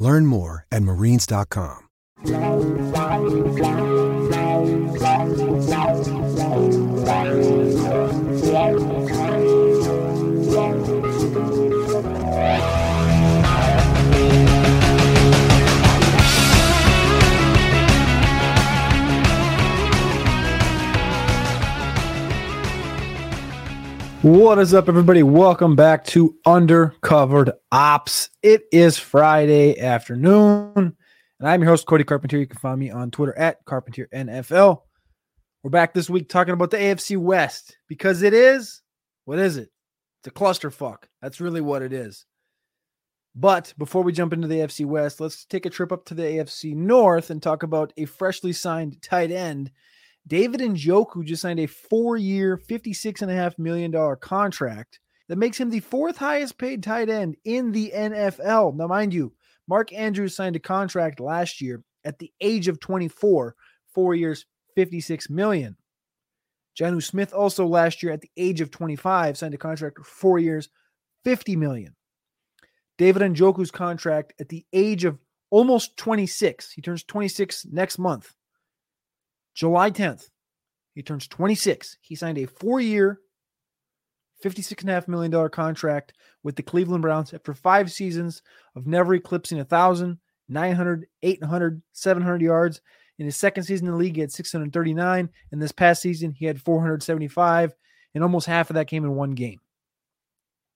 Learn more at marines.com. What is up, everybody? Welcome back to Undercovered Opps. It is Friday afternoon, and I'm your host, Cody Carpentier. You can find me on Twitter at Carpentier NFL. We're back this week talking about the AFC West because it is what is it? It's a clusterfuck. That's really what it is. But before we jump into the AFC West, let's take a trip up to the AFC North and talk about a freshly signed tight end David Njoku just signed a four year, $56.5 million contract that makes him the fourth highest paid tight end in the NFL. Now, mind you, Mark Andrews signed a contract last year at the age of 24, four years, 56 million. Jonnu Smith also last year at the age of 25 signed a contract for four years, 50 million. David Njoku's contract at the age of almost 26. He turns 26 next month. July 10th, he turns 26. He signed a four year, $56.5 million contract with the Cleveland Browns after five seasons of never eclipsing 1,000, 900, 800, 700 yards. In his second season in the league, he had 639. And this past season, he had 475. And almost half of that came in one game.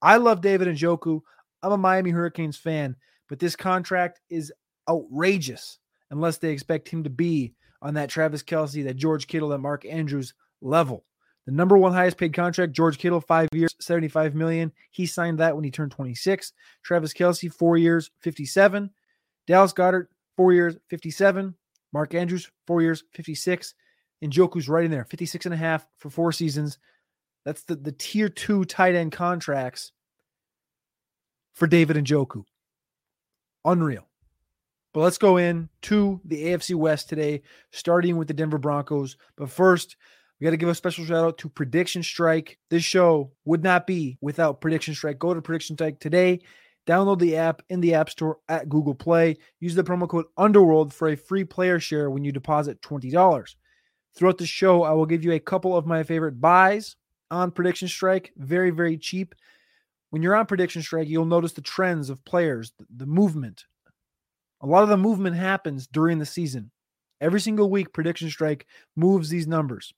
I love David and Njoku. I'm a Miami Hurricanes fan, but this contract is outrageous unless they expect him to be on that Travis Kelce, that George Kittle, that Mark Andrews level. The number one highest paid contract, George Kittle, five years, 75 million. He signed that when he turned 26. Travis Kelce, four years, 57. Dallas Goedert, four years, 57. Mark Andrews, four years, 56. Njoku's right in there, 56 and a half for four seasons. That's the, the tier two tight end contracts for David Njoku. Unreal. But let's go in to the AFC West today, starting with the Denver Broncos. But first, we got to give a special shout out to Prediction Strike. This show would not be without Prediction Strike. Go to Prediction Strike today. Download the app in the App Store at Google Play. Use the promo code Underworld for a free player share when you deposit $20. Throughout the show, I will give you a couple of my favorite buys on Prediction Strike. Very, very cheap. When you're on Prediction Strike, you'll notice the trends of players, the movement, a lot of the movement happens during the season. Every single week, Prediction Strike moves these numbers.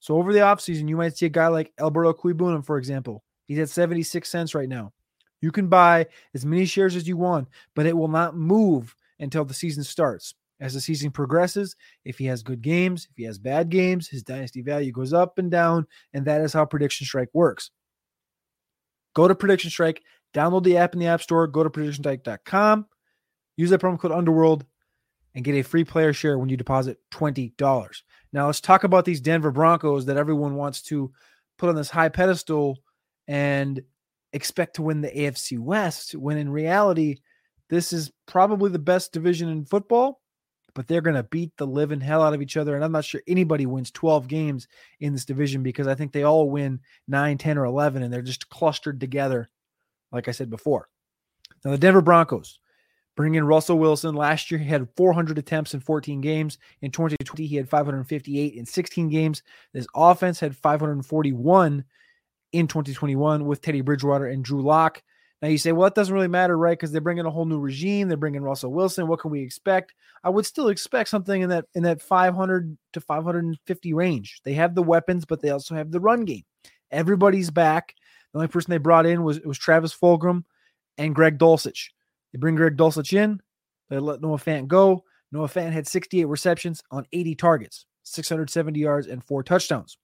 So over the offseason, you might see a guy like Alberto Ekwonu, for example. He's at 76 cents right now. You can buy as many shares as you want, but it will not move until the season starts. As the season progresses, if he has good games, if he has bad games, his dynasty value goes up and down, and that is how Prediction Strike works. Go to Prediction Strike, download the app in the App Store, go to predictionstrike.com, Use that promo code Underworld and get a free player share when you deposit $20. Now, let's talk about these Denver Broncos that everyone wants to put on this high pedestal and expect to win the AFC West, when in reality, this is probably the best division in football, but they're going to beat the living hell out of each other. And I'm not sure anybody wins 12 games in this division because I think they all win 9, 10, or 11, and they're just clustered together, like I said before. Now, the Denver Broncos, Bring in Russell Wilson. Last year, he had 400 attempts in 14 games. In 2020, he had 558 in 16 games. This offense had 541 in 2021 with Teddy Bridgewater and Drew Lock. Now you say, well, it doesn't really matter, right? Because they're bringing a whole new regime. They're bringing Russell Wilson. What can we expect? I would still expect something in that in that 500 to 550 range. They have the weapons, but they also have the run game. Everybody's back. The only person they brought in was was Travis Fulgham and Greg Dulcich. They bring Greg Dulcich in. They let Noah Fant go. Noah Fant had 68 receptions on 80 targets, 670 yards, and four touchdowns.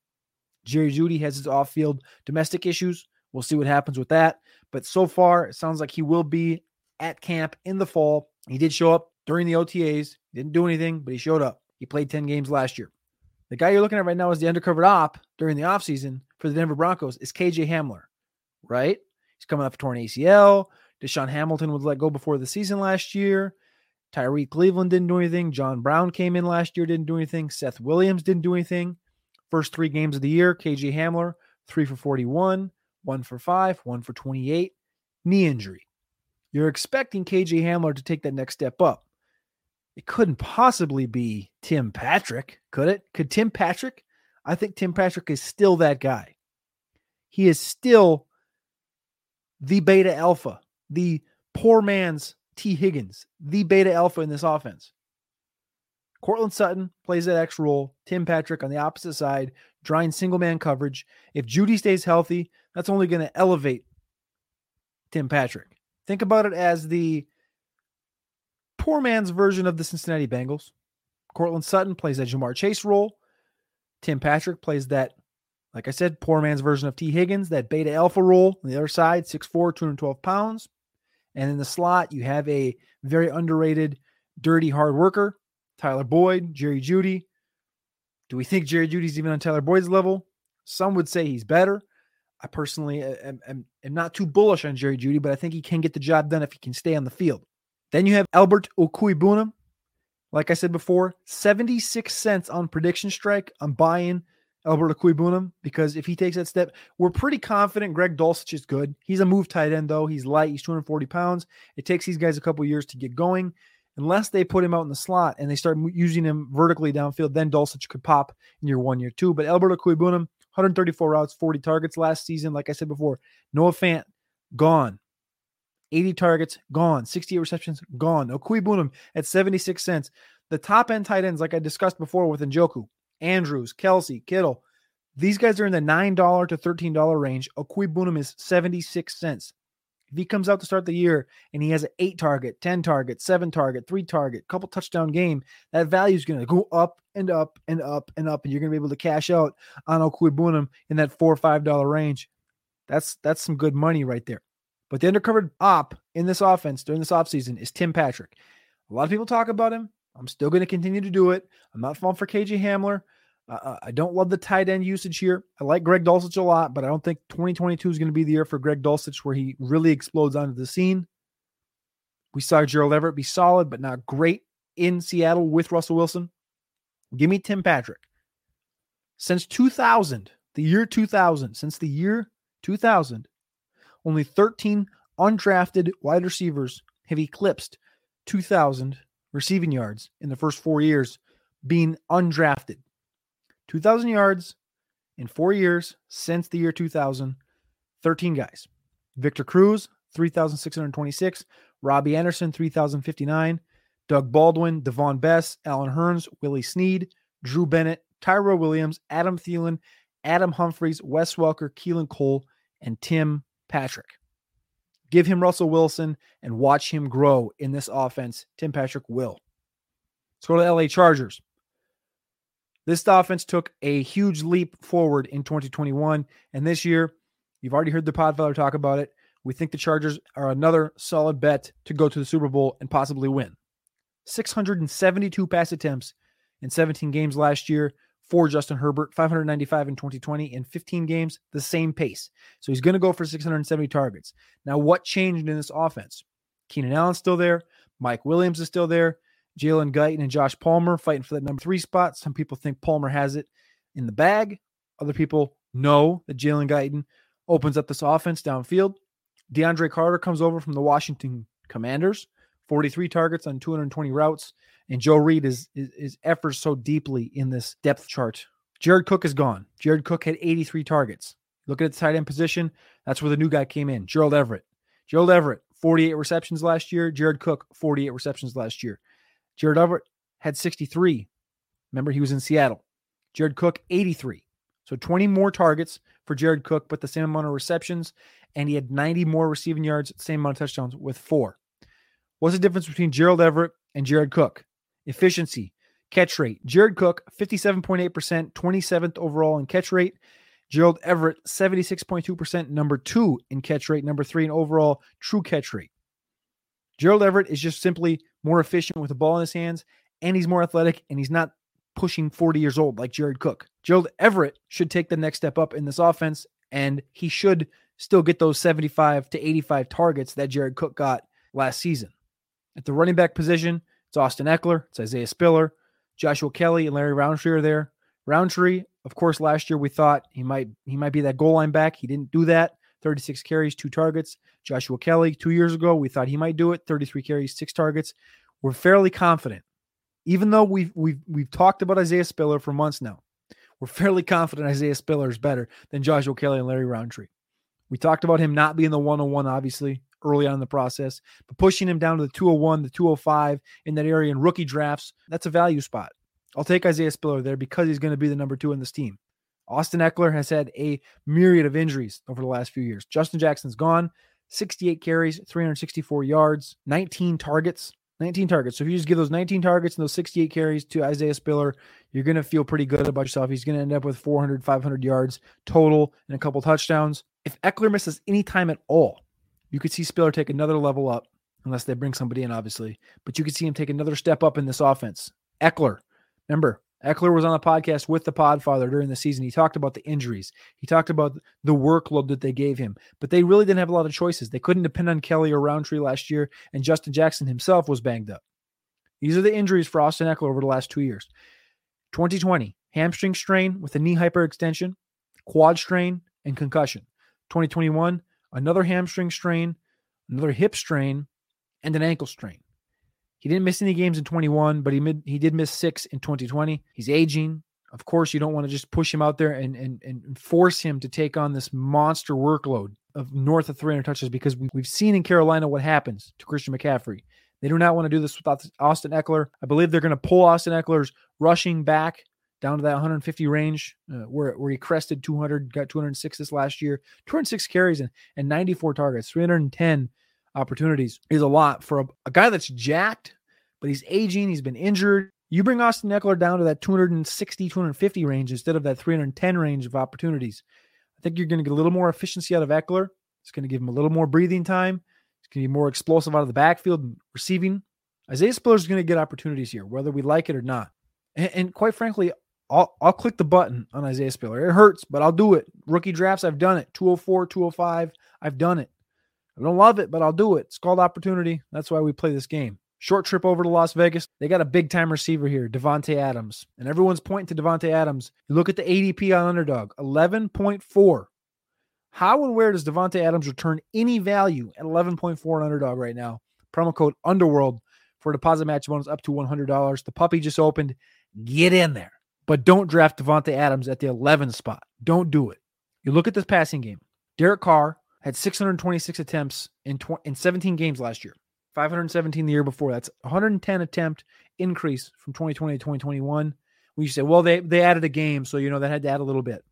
Jerry Jeudy has his off field domestic issues. We'll see what happens with that. But so far, it sounds like he will be at camp in the fall. He did show up during the OTAs. Didn't do anything, but he showed up. He played 10 games last year. The guy you're looking at right now is the undercover op during the offseason for the Denver Broncos is KJ Hamler, right? He's coming off a torn ACL. DaeSean Hamilton was let go before the season last year. Tyrie Cleveland didn't do anything. John Brown came in last year, didn't do anything. Seth Williams didn't do anything. First three games of the year, KJ Hamler, three for 41, one for five, one for 28. Knee injury. You're expecting KJ Hamler to take that next step up. It couldn't possibly be Tim Patrick, could it? Could Tim Patrick? I think Tim Patrick is still that guy. He is still the beta alpha, the poor man's Tee Higgins, the beta alpha in this offense. Courtland Sutton plays that X role. Tim Patrick on the opposite side, drawing single man coverage. If Jeudy stays healthy, that's only going to elevate Tim Patrick. Think about it as the poor man's version of the Cincinnati Bengals. Courtland Sutton plays that Ja'Marr Chase role. Tim Patrick plays that, like I said, poor man's version of Tee Higgins, that beta alpha role on the other side, 6'4, 212 pounds. And in the slot, you have a very underrated, dirty hard worker, Tyler Boyd, Jerry Jeudy. Do we think Jerry Jeudy's even on Tyler Boyd's level? Some would say he's better. I personally uh, am, am, am not too bullish on Jerry Jeudy, but I think he can get the job done if he can stay on the field. Then you have Albert Okwuegbunam. Like I said before, 76 cents on prediction strike. I'm buying Albert Okwuegbunam because if he takes that step, we're pretty confident Greg Dulcich is good. He's a move tight end, though. He's light. He's 240 pounds. It takes these guys a couple years to get going. Unless they put him out in the slot and they start using him vertically downfield, then Dulcich could pop in year one, year two. But Albert Okwuegbunam, 134 routes, 40 targets last season. Like I said before, Noah Fant, gone. 80 targets, gone. 68 receptions, gone. Okwuegbunam at 76 cents. The top end tight ends, like I discussed before with Njoku, Andrews, Kelce, Kittle. These guys are in the $9 to $13 range. Okwuegbunam is 76 cents. If he comes out to start the year and he has an eight target, 10 target, seven target, three target, couple touchdown game, that value is going to go up and up and up and up. And you're going to be able to cash out on Okwuegbunam in that four or $5 range. That's, that's some good money right there. But the undercovered op in this offense during this offseason is Tim Patrick. A lot of people talk about him. I'm still going to continue to do it. I'm not falling for KJ Hamler. Uh, I don't love the tight end usage here. I like Greg Dulcich a lot, but I don't think 2022 is going to be the year for Greg Dulcich where he really explodes onto the scene. We saw Gerald Everett be solid, but not great in Seattle with Russell Wilson. Give me Tim Patrick. Since 2000, the year 2000, since the year 2000, only 13 undrafted wide receivers have eclipsed 2,000 receiving yards in the first four years being undrafted. 2,000 yards in four years since the year 2000. 13 guys. Victor Cruz, 3,626. Robbie Anderson, 3,059. Doug Baldwin, Davone Bess, Allen Hurns, Willie Snead, Drew Bennett, Tyrell Williams, Adam Thielen, Adam Humphries, Wes Welker, Keelan Cole, and Tim Patrick. Give him Russell Wilson and watch him grow in this offense. Tim Patrick will. Let's go to the LA Chargers. This offense took a huge leap forward in 2021. And this year, you've already heard the Podfather talk about it. We think the Chargers are another solid bet to go to the Super Bowl and possibly win. 672 pass attempts in 17 games last year for Justin Herbert, 595 in 2020 in 15 games, the same pace. So he's going to go for 670 targets. Now, what changed in this offense? Keenan Allen's still there. Mike Williams is still there. Jalen Guyton and Josh Palmer fighting for that number three spot. Some people think Palmer has it in the bag. Other people know that Jalen Guyton opens up this offense downfield. DeAndre Carter comes over from the Washington Commanders, 43 targets on 220 routes. And Joe Reed is, is, is efforts so deeply in this depth chart. Jared Cook is gone. Jared Cook had 83 targets. Looking at the tight end position, that's where the new guy came in, Gerald Everett. Gerald Everett, 48 receptions last year. Jared Cook, 48 receptions last year. Jared Everett had 63. Remember, he was in Seattle. Jared Cook, 83. So 20 more targets for Jared Cook, but the same amount of receptions. And he had 90 more receiving yards, same amount of touchdowns with four. What's the difference between Gerald Everett and Jared Cook? efficiency, catch rate. Jared Cook, 57.8%, 27th overall in catch rate. Gerald Everett, 76.2%, number two in catch rate, number three in overall true catch rate. Gerald Everett is just simply more efficient with the ball in his hands and he's more athletic, and he's not pushing 40 years old like Jared Cook. Gerald Everett should take the next step up in this offense, and he should still get those 75 to 85 targets that Jared Cook got last season. At the running back position, it's Austin Ekeler, it's Isaiah Spiller, Joshua Kelly, and Larry Rountree are there. Rountree, of course, last year we thought he might he might be that goal line back. He didn't do that. 36 carries, two targets. Joshua Kelly, two years ago, we thought he might do it. 33 carries, six targets. We're fairly confident, even though we've we've we've talked about Isaiah Spiller for months now. We're fairly confident Isaiah Spiller is better than Joshua Kelly and Larry Rountree. We talked about him not being the 101, obviously, early on in the process, but pushing him down to the 201, the 205 in that area in rookie drafts, that's a value spot. I'll take Isaiah Spiller there because he's going to be the number two in this team. Austin Ekeler has had a myriad of injuries over the last few years. Justin Jackson's gone, 68 carries, 364 yards, 19 targets. 19 targets. So if you just give those 19 targets and those 68 carries to Isaiah Spiller, you're going to feel pretty good about yourself. He's going to end up with 400, 500 yards total and a couple touchdowns. If Ekeler misses any time at all, you could see Spiller take another level up, unless they bring somebody in, obviously. But you could see him take another step up in this offense. Ekeler, remember, Ekeler was on the podcast with the Podfather during the season. He talked about the injuries. He talked about the workload that they gave him. But they really didn't have a lot of choices. They couldn't depend on Kelly or Rountree last year, and Justin Jackson himself was banged up. These are the injuries for Austin Ekeler over the last two years. 2020, hamstring strain with a knee hyperextension, quad strain, and concussion. 2021, another hamstring strain, another hip strain, and an ankle strain. He didn't miss any games in 21, but he mid, he did miss six in 2020. He's aging. Of course, you don't want to just push him out there and, and, and force him to take on this monster workload of north of 300 touches because we, we've seen in Carolina what happens to Christian McCaffrey. They do not want to do this without Austin Ekeler. I believe they're going to pull Austin Ekeler's rushing back down to that 150 range uh, where, where he crested 200, got 206 this last year, 206 carries and, and 94 targets, 310 opportunities is a lot for a, a guy that's jacked, but he's aging. He's been injured. You bring Austin Ekeler down to that 260, 250 range instead of that 310 range of opportunities. I think you're going to get a little more efficiency out of Ekeler. It's going to give him a little more breathing time. It's going to be more explosive out of the backfield and receiving. Isaiah Spiller is going to get opportunities here, whether we like it or not. And, and quite frankly, I'll, I'll click the button on Isaiah Spiller. It hurts, but I'll do it. Rookie drafts, I've done it. 204, 205, I've done it. I don't love it, but I'll do it. It's called opportunity. That's why we play this game. Short trip over to Las Vegas. They got a big time receiver here, Davante Adams. And everyone's pointing to Davante Adams. You look at the ADP on underdog, 11.4. How and where does Davante Adams return any value at 11.4 on underdog right now? Promo code Underworld for deposit match bonus up to $100. The puppy just opened. Get in there. But don't draft Davante Adams at the 11 spot. Don't do it. You look at this passing game. Derek Carr, had 626 attempts in tw- in 17 games last year. 517 the year before. That's 110 attempt increase from 2020 to 2021. We say, well, they they added a game, so you know that had to add a little bit.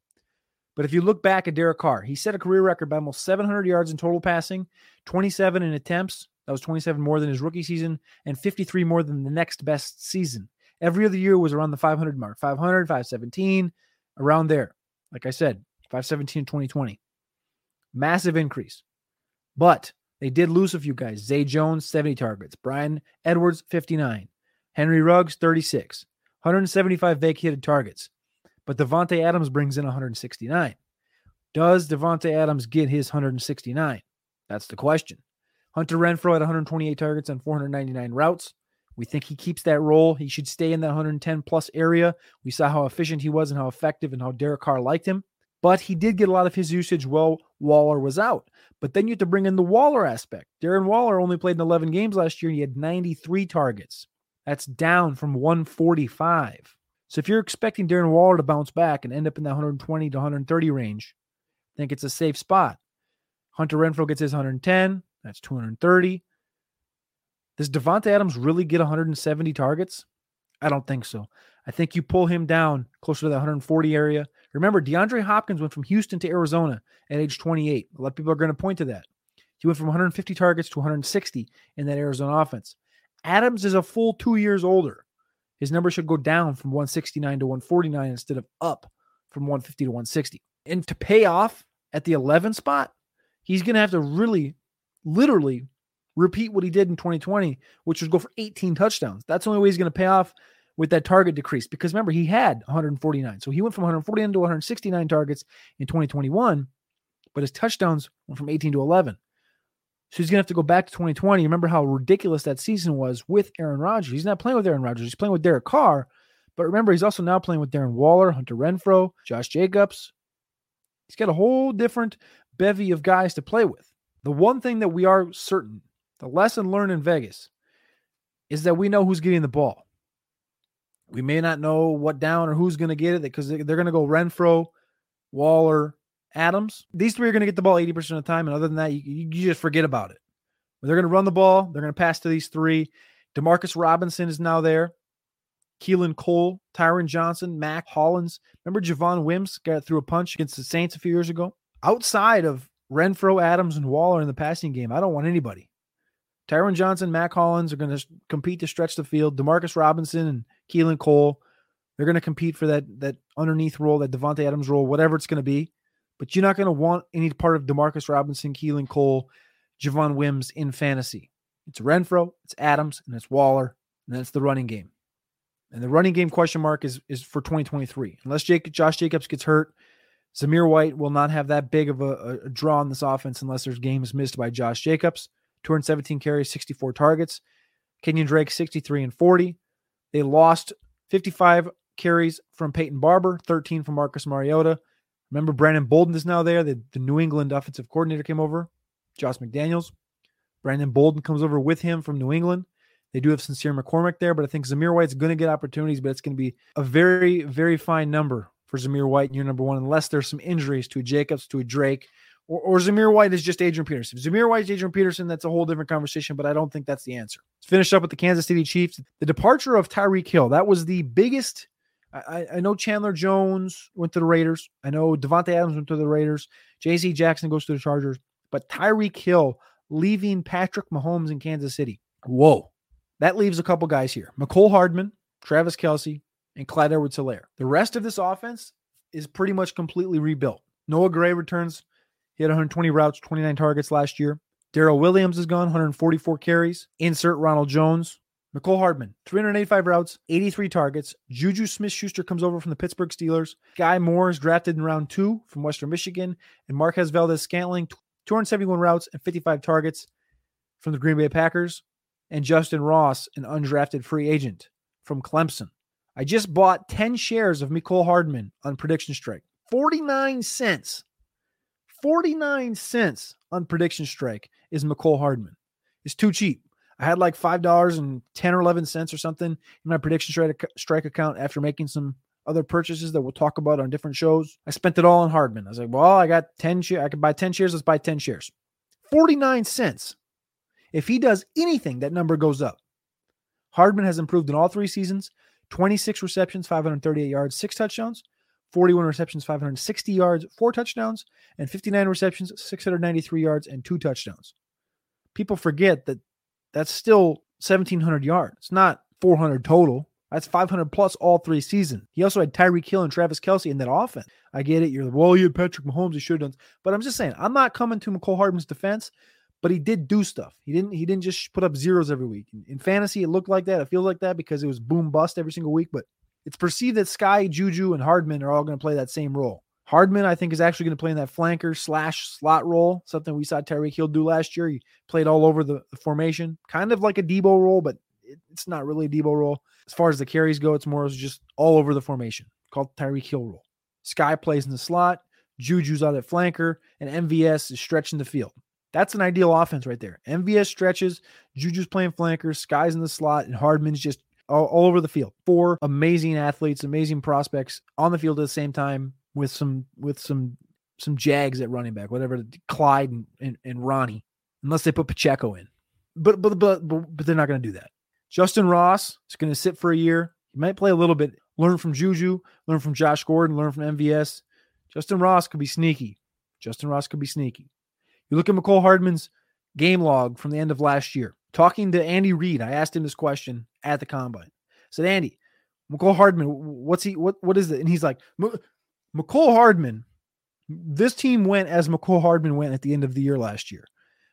But if you look back at Derek Carr, he set a career record by almost 700 yards in total passing, 27 in attempts. That was 27 more than his rookie season, and 53 more than the next best season. Every other year was around the 500 mark, 500, 517, around there. Like I said, 517 in 2020. Massive increase. But they did lose a few guys. Zay Jones, 70 targets. Bryan Edwards, 59. Henry Ruggs, 36. 175 vacated targets. But Davante Adams brings in 169. Does Davante Adams get his 169? That's the question. Hunter Renfrow had 128 targets on 499 routes. We think he keeps that role. He should stay in that 110 plus area. We saw how efficient he was and how effective and how Derek Carr liked him but he did get a lot of his usage while Waller was out. But then you have to bring in the Waller aspect. Darren Waller only played in 11 games last year and he had 93 targets. That's down from 145. So if you're expecting Darren Waller to bounce back and end up in that 120 to 130 range, I think it's a safe spot. Hunter Renfrow gets his 110. That's 230. Does Davante Adams really get 170 targets? I don't think so. I think you pull him down closer to the 140 area. Remember, DeAndre Hopkins went from Houston to Arizona at age 28. A lot of people are going to point to that. He went from 150 targets to 160 in that Arizona offense. Adams is a full two years older. His number should go down from 169 to 149 instead of up from 150 to 160. And to pay off at the 11 spot, he's going to have to really, literally repeat what he did in 2020, which was go for 18 touchdowns. That's the only way he's going to pay off with that target decrease. Because remember, he had 149. So he went from 149 to 169 targets in 2021, but his touchdowns went from 18 to 11. So he's going to have to go back to 2020. Remember how ridiculous that season was with Aaron Rodgers. He's not playing with Aaron Rodgers. He's playing with Derek Carr. But remember, he's also now playing with Darren Waller, Hunter Renfrow, Josh Jacobs. He's got a whole different bevy of guys to play with. The one thing that we are certain, the lesson learned in Vegas, is that we know who's getting the ball. We may not know what down or who's going to get it because they're going to go Renfrow, Waller, Adams. These three are going to get the ball 80% of the time. And other than that, you, you just forget about it. They're going to run the ball. They're going to pass to these three. Demarcus Robinson is now there. Keelan Cole, Tyron Johnson, Mack Hollins. Remember Javon Wims got through a punch against the Saints a few years ago? Outside of Renfrow, Adams, and Waller in the passing game, I don't want anybody. Tyron Johnson, Mack Hollins are going to compete to stretch the field. Demarcus Robinson and Keelan Cole, they're going to compete for that that underneath role, that Davante Adams role, whatever it's going to be. But you're not going to want any part of Demarcus Robinson, Keelan Cole, Javon Wims in fantasy. It's Renfrow, it's Adams, and it's Waller, and that's the running game. And the running game question mark is is for 2023. Unless Jake, Josh Jacobs gets hurt, Zamir White will not have that big of a, a draw in this offense unless there's games missed by Josh Jacobs. 217 carries, 64 targets. Kenyon Drake 63 and 40. They lost 55 carries from Peyton Barber, 13 from Marcus Mariota. Remember, Brandon Bolden is now there. The, the New England offensive coordinator came over, Josh McDaniels. Brandon Bolden comes over with him from New England. They do have Sincere McCormick there, but I think Zamir White's going to get opportunities, but it's going to be a very, very fine number for Zamir White in year number one, unless there's some injuries to a Jacobs, to a Drake, or, or Zamir White is just Adrian Peterson. Zamir White is Adrian Peterson, that's a whole different conversation, but I don't think that's the answer. Let's finish up with the Kansas City Chiefs. The departure of Tyreek Hill, that was the biggest. I, I know Chandler Jones went to the Raiders. I know Davante Adams went to the Raiders. J.C. Jackson goes to the Chargers. But Tyreek Hill leaving Patrick Mahomes in Kansas City. Whoa. That leaves a couple guys here Mecole Hardman, Travis Kelce, and Clyde Edwards Helaire. The rest of this offense is pretty much completely rebuilt. Noah Gray returns. He had 120 routes, 29 targets last year. Darrel Williams is gone, 144 carries. Insert Ronald Jones. Mecole Hardman, 385 routes, 83 targets. Juju Smith Schuster comes over from the Pittsburgh Steelers. Skyy Moore is drafted in round two from Western Michigan. And Marquez Valdes-Scantling, 271 routes and 55 targets from the Green Bay Packers and Justin Ross, an undrafted free agent from Clemson. I just bought 10 shares of Mecole Hardman on Prediction Strike. 49 cents. 49 cents on Prediction Strike is Mecole Hardman. It's too cheap. I had like $5 and 10 or 11 cents or something in my Prediction Strike, strike account after making some other purchases that we'll talk about on different shows. I spent it all on Hardman. I was like, well, I got 10 shares. I could buy 10 shares. Let's buy 10 shares. 49 cents. If he does anything, that number goes up. Hardman has improved in all three seasons 26 receptions, 538 yards, six touchdowns, 41 receptions, 560 yards, four touchdowns, and 59 receptions, 693 yards, and two touchdowns. People forget that that's still 1,700 yards. It's not 400 total. That's 500 plus all three seasons. He also had Tyreek Hill and Travis Kelce in that offense. I get it. You're like, well, you had Patrick Mahomes. You should have done. But I'm just saying, I'm not coming to Mecole Hardman's defense but he did do stuff. He didn't he didn't just put up zeros every week. In, fantasy, it looked like that. It feels like that because it was boom bust every single week. But it's perceived that Sky, Juju, and Hardman are all going to play that same role. Hardman, I think, is actually going to play in that flanker slash slot role, something we saw Tyreek Hill do last year. He played all over the, the formation, kind of like a Deebo role, but it, it's not really a Deebo role. As far as the carries go, it's more just all over the formation, called Tyreek Hill role. Sky plays in the slot, Juju's out at flanker, and MVS is stretching the field. That's an ideal offense right there. MVS stretches, Juju's playing flanker, Sky's in the slot, and Hardman's just all, all, over the field. Four amazing athletes, amazing prospects on the field at the same time with some with some some Jags at running back, whatever Clyde and, and, and Ronnie, unless they put Pacheco in. But but but but, they're not going to do that. Justin Ross is going to sit for a year. He might play a little bit, learn from Juju, learn from Josh Gordon, learn from MVS. Justin Ross could be sneaky. Justin Ross could be sneaky. You look at Mecole Hardman's game log from the end of last year. Talking to Andy Reid, I asked him this question at the combine. I said, Andy, Mecole Hardman, what's he what what is it? And he's like, Mecole Hardman, this team went as Mecole Hardman went at the end of the year last year.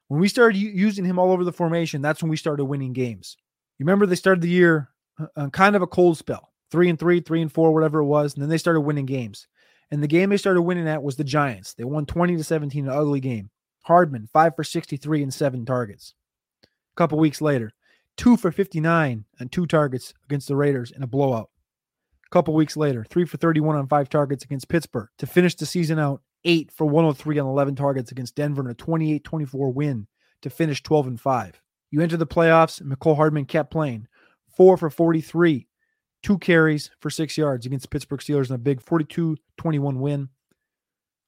When we started using him all over the formation, that's when we started winning games. You remember they started the year uh, on kind of a cold spell, three and three, three and four, whatever it was, and then they started winning games. And the game they started winning at was the Giants. They won 20 to 17, an ugly game. Hardman, five for 63 and seven targets. Couple weeks later, two for 59 and two targets against the Raiders in a blowout. A couple weeks later, three for 31 on five targets against Pittsburgh to finish the season out eight for 103 on 11 targets against Denver in a 28 24 win to finish 12 and 5. You enter the playoffs, and Mecole Hardman kept playing four for 43, two carries for six yards against Pittsburgh Steelers in a big 42 21 win.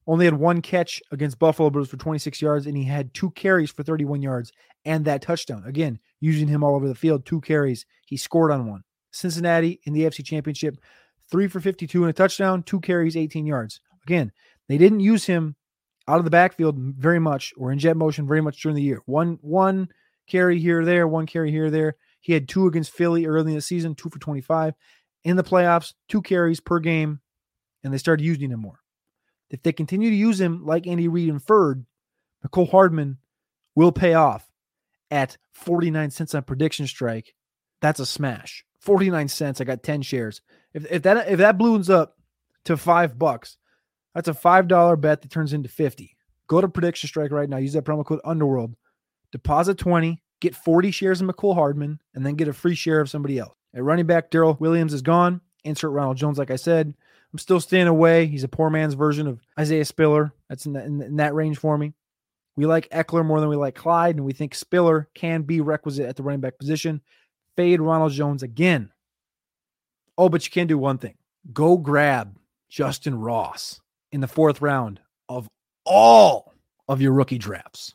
Only had one catch against Buffalo, was for 26 yards, and he had two carries for 31 yards and that touchdown. Again, using him all over the field, two carries. He scored on one. Cincinnati in the AFC Championship, three for 52 and a touchdown, two carries, 18 yards. Again, they didn't use him out of the backfield very much or in jet motion very much during the year. One one carry here there, one carry here there. He had two against Philly early in the season, two for 25. In the playoffs, two carries per game, and they started using him more. If they continue to use him like Andy Reid inferred, Mecole Hardman will pay off at 49 cents on prediction strike. That's a smash. 49 cents. I got 10 shares. If, if that if that balloons up to five bucks, that's a five dollar bet that turns into 50. Go to prediction strike right now. Use that promo code Underworld. Deposit 20, get 40 shares of Mecole Hardman, and then get a free share of somebody else. At running back, Darrel Williams is gone. Insert Ronald Jones, like I said. I'm still staying away. He's a poor man's version of Isaiah Spiller. That's in, the, in, in that range for me. We like Ekeler more than we like Clyde, and we think Spiller can be requisite at the running back position. Fade Ronald Jones again. Oh, but you can do one thing go grab Justin Ross in the fourth round of all of your rookie drafts.